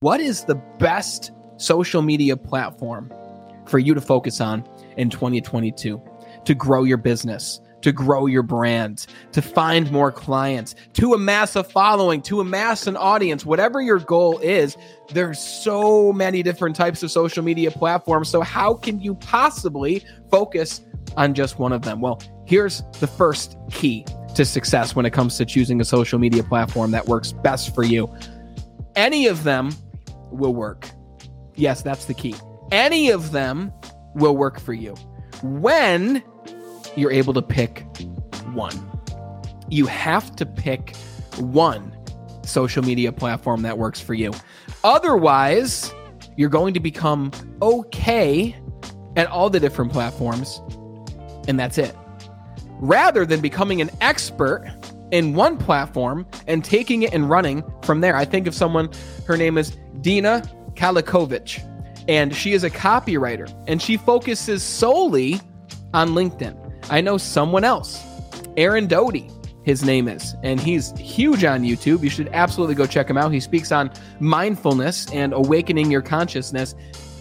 what is the best social media platform for you to focus on in 2022 to grow your business, to grow your brand, to find more clients, to amass a following, to amass an audience, whatever your goal is, there's so many different types of social media platforms. So, how can you possibly focus on just one of them? Well, here's the first key to success when it comes to choosing a social media platform that works best for you. Any of them will work. Yes, that's the key. Any of them will work for you when you're able to pick one. You have to pick one social media platform that works for you. Otherwise, you're going to become okay at all the different platforms, and that's it. Rather than becoming an expert in one platform and taking it and running from there. I think of someone, her name is Dina Kalakovic, and she is a copywriter and she focuses solely on LinkedIn. I know someone else, Aaron Doughty, his name is, and he's huge on YouTube. You should absolutely go check him out. He speaks on mindfulness and awakening your consciousness.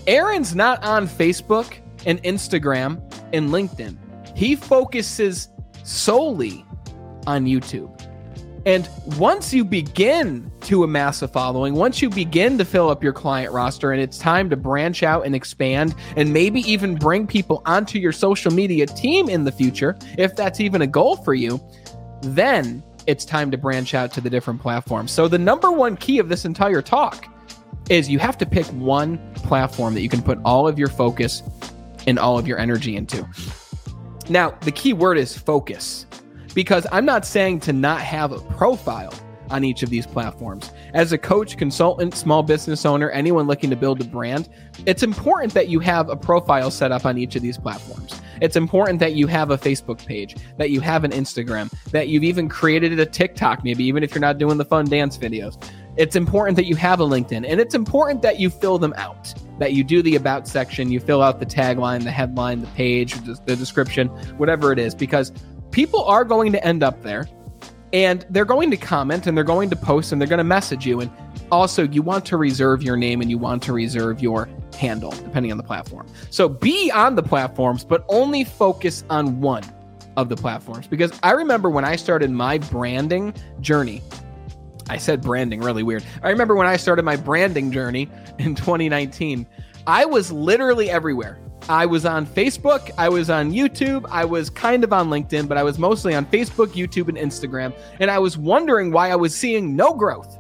Aaron's not on Facebook and Instagram and LinkedIn. He focuses solely on YouTube. And once you begin to amass a following, once you begin to fill up your client roster and it's time to branch out and expand and maybe even bring people onto your social media team in the future, if that's even a goal for you, then it's time to branch out to the different platforms. So, the number one key of this entire talk is you have to pick one platform that you can put all of your focus and all of your energy into. Now, the key word is focus because I'm not saying to not have a profile on each of these platforms. As a coach, consultant, small business owner, anyone looking to build a brand, it's important that you have a profile set up on each of these platforms. It's important that you have a Facebook page, that you have an Instagram, that you've even created a TikTok, maybe even if you're not doing the fun dance videos. It's important that you have a LinkedIn, and it's important that you fill them out. That you do the about section, you fill out the tagline, the headline, the page, the description, whatever it is, because people are going to end up there and they're going to comment and they're going to post and they're going to message you. And also, you want to reserve your name and you want to reserve your handle, depending on the platform. So be on the platforms, but only focus on one of the platforms. Because I remember when I started my branding journey, I said branding really weird. I remember when I started my branding journey in 2019, I was literally everywhere. I was on Facebook, I was on YouTube, I was kind of on LinkedIn, but I was mostly on Facebook, YouTube, and Instagram. And I was wondering why I was seeing no growth.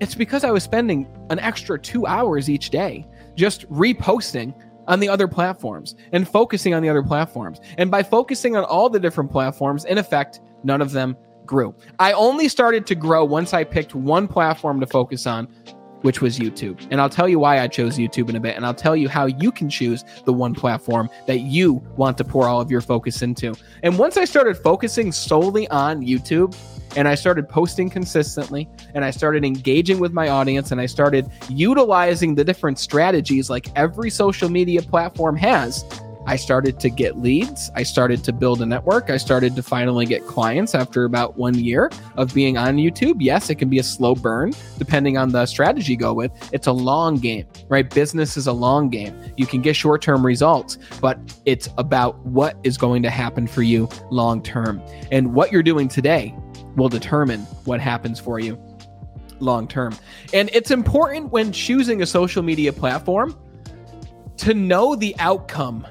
It's because I was spending an extra two hours each day just reposting on the other platforms and focusing on the other platforms. And by focusing on all the different platforms, in effect, none of them grew. I only started to grow once I picked one platform to focus on, which was YouTube. And I'll tell you why I chose YouTube in a bit. And I'll tell you how you can choose the one platform that you want to pour all of your focus into. And once I started focusing solely on YouTube, and I started posting consistently and I started engaging with my audience and I started utilizing the different strategies like every social media platform has I started to get leads. I started to build a network. I started to finally get clients after about one year of being on YouTube. Yes, it can be a slow burn depending on the strategy you go with. It's a long game, right? Business is a long game. You can get short term results, but it's about what is going to happen for you long term. And what you're doing today will determine what happens for you long term. And it's important when choosing a social media platform to know the outcome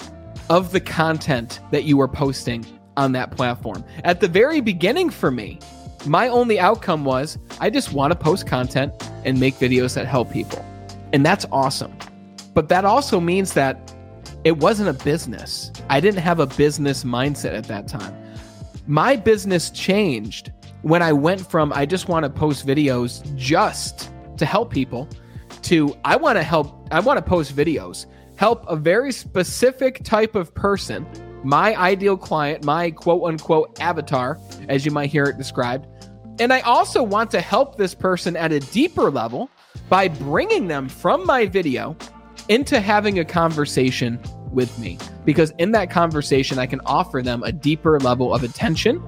of the content that you are posting on that platform. At the very beginning for me, my only outcome was I just want to post content and make videos that help people. And that's awesome. But that also means that it wasn't a business. I didn't have a business mindset at that time. My business changed when I went from I just want to post videos just to help people to I want to help, I want to post videos help a very specific type of person, my ideal client, my quote unquote avatar, as you might hear it described. And I also want to help this person at a deeper level by bringing them from my video into having a conversation with me. Because in that conversation, I can offer them a deeper level of attention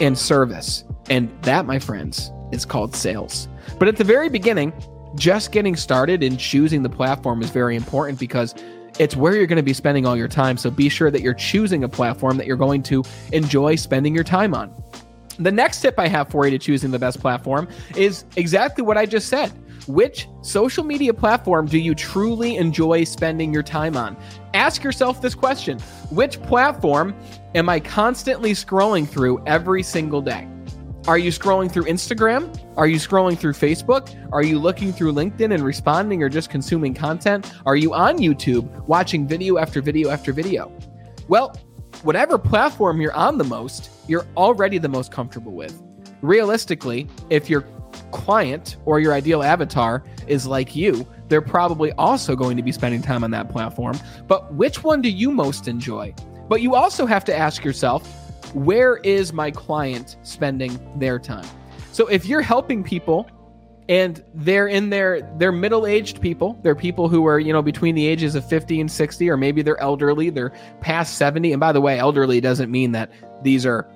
and service. And that, my friends, is called sales. But at the very beginning, just getting started and choosing the platform is very important because it's where you're going to be spending all your time. So be sure that you're choosing a platform that you're going to enjoy spending your time on. The next tip I have for you to choosing the best platform is exactly what I just said. Which social media platform do you truly enjoy spending your time on? Ask yourself this question Which platform am I constantly scrolling through every single day? Are you scrolling through Instagram? Are you scrolling through Facebook? Are you looking through LinkedIn and responding or just consuming content? Are you on YouTube watching video after video after video? Well, whatever platform you're on the most, you're already the most comfortable with. Realistically, if your client or your ideal avatar is like you, they're probably also going to be spending time on that platform. But which one do you most enjoy? But you also have to ask yourself, where is my client spending their time? So if you're helping people and they're in their they're middle-aged people, they're people who are, you know, between the ages of 50 and 60 or maybe they're elderly, they're past 70. And by the way, elderly doesn't mean that these are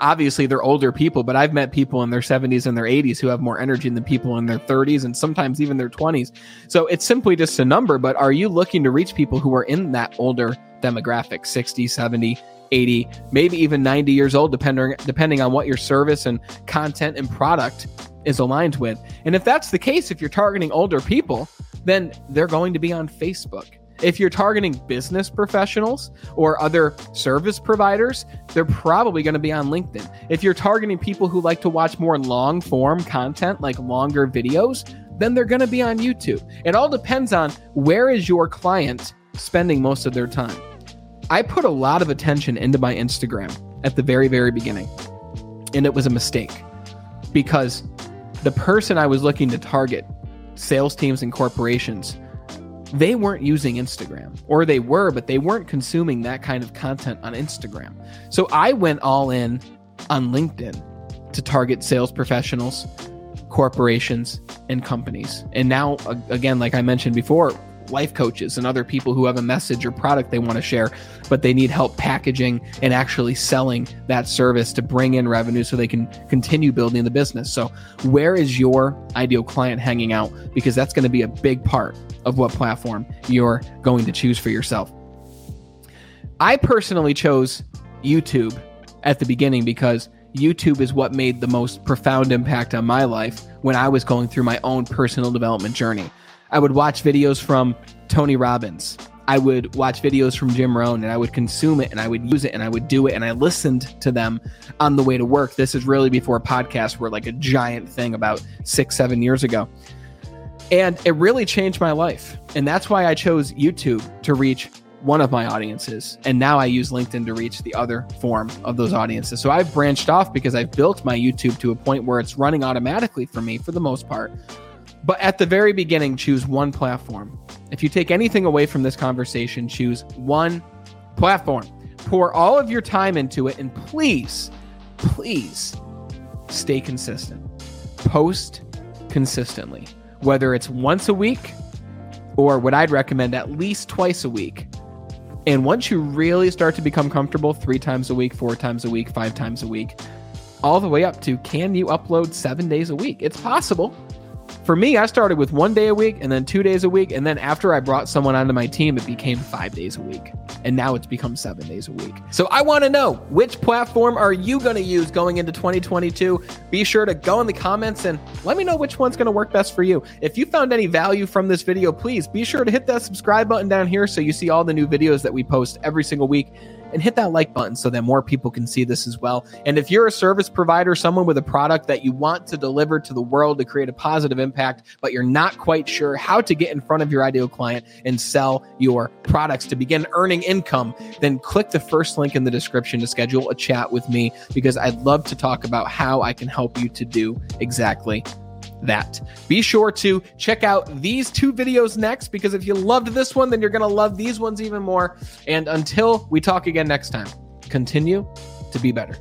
obviously they're older people, but I've met people in their 70s and their 80s who have more energy than people in their 30s and sometimes even their 20s. So it's simply just a number, but are you looking to reach people who are in that older demographic, 60, 70, 80, maybe even 90 years old, depending depending on what your service and content and product is aligned with. And if that's the case, if you're targeting older people, then they're going to be on Facebook. If you're targeting business professionals or other service providers, they're probably going to be on LinkedIn. If you're targeting people who like to watch more long form content, like longer videos, then they're going to be on YouTube. It all depends on where is your client spending most of their time. I put a lot of attention into my Instagram at the very, very beginning, and it was a mistake because the person I was looking to target, sales teams and corporations, they weren't using Instagram, or they were, but they weren't consuming that kind of content on Instagram. So I went all in on LinkedIn to target sales professionals, corporations, and companies. And now, again, like I mentioned before, life coaches and other people who have a message or product they want to share, but they need help packaging and actually selling that service to bring in revenue so they can continue building the business. So, where is your ideal client hanging out? Because that's going to be a big part of what platform you're going to choose for yourself. I personally chose YouTube at the beginning because YouTube is what made the most profound impact on my life when I was going through my own personal development journey. I would watch videos from Tony Robbins. I would watch videos from Jim Rohn and I would consume it and I would use it and I would do it and I listened to them on the way to work. This is really before podcasts were like a giant thing about six, seven years ago. And it really changed my life. And that's why I chose YouTube to reach one of my audiences. And now I use LinkedIn to reach the other form of those audiences. So I've branched off because I've built my YouTube to a point where it's running automatically for me for the most part. But at the very beginning, choose one platform. If you take anything away from this conversation, choose one platform. Pour all of your time into it, and please, please stay consistent. Post consistently, whether it's once a week or what I'd recommend at least twice a week. And once you really start to become comfortable, three times a week, four times a week, five times a week, all the way up to can you upload seven days a week? It's possible for me, I started with one day a week and then two days a week. And then after I brought someone onto my team, it became five days a week. And now it's become seven days a week. So I want to know which platform are you going to use going into 2022? Be sure to go in the comments and let me know which one's going to work best for you. If you found any value from this video, please be sure to hit that subscribe button down here so you see all the new videos that we post every single week and hit that like button so that more people can see this as well. And if you're a service provider, someone with a product that you want to deliver to the world to create a positive impact, but you're not quite sure how to get in front of your ideal client and sell your products to begin earning income, then click the first link in the description to schedule a chat with me because I'd love to talk about how I can help you to do exactly that. Be sure to check out these two videos next because if you loved this one, then you're going to love these ones even more. And until we talk again next time, continue to be better.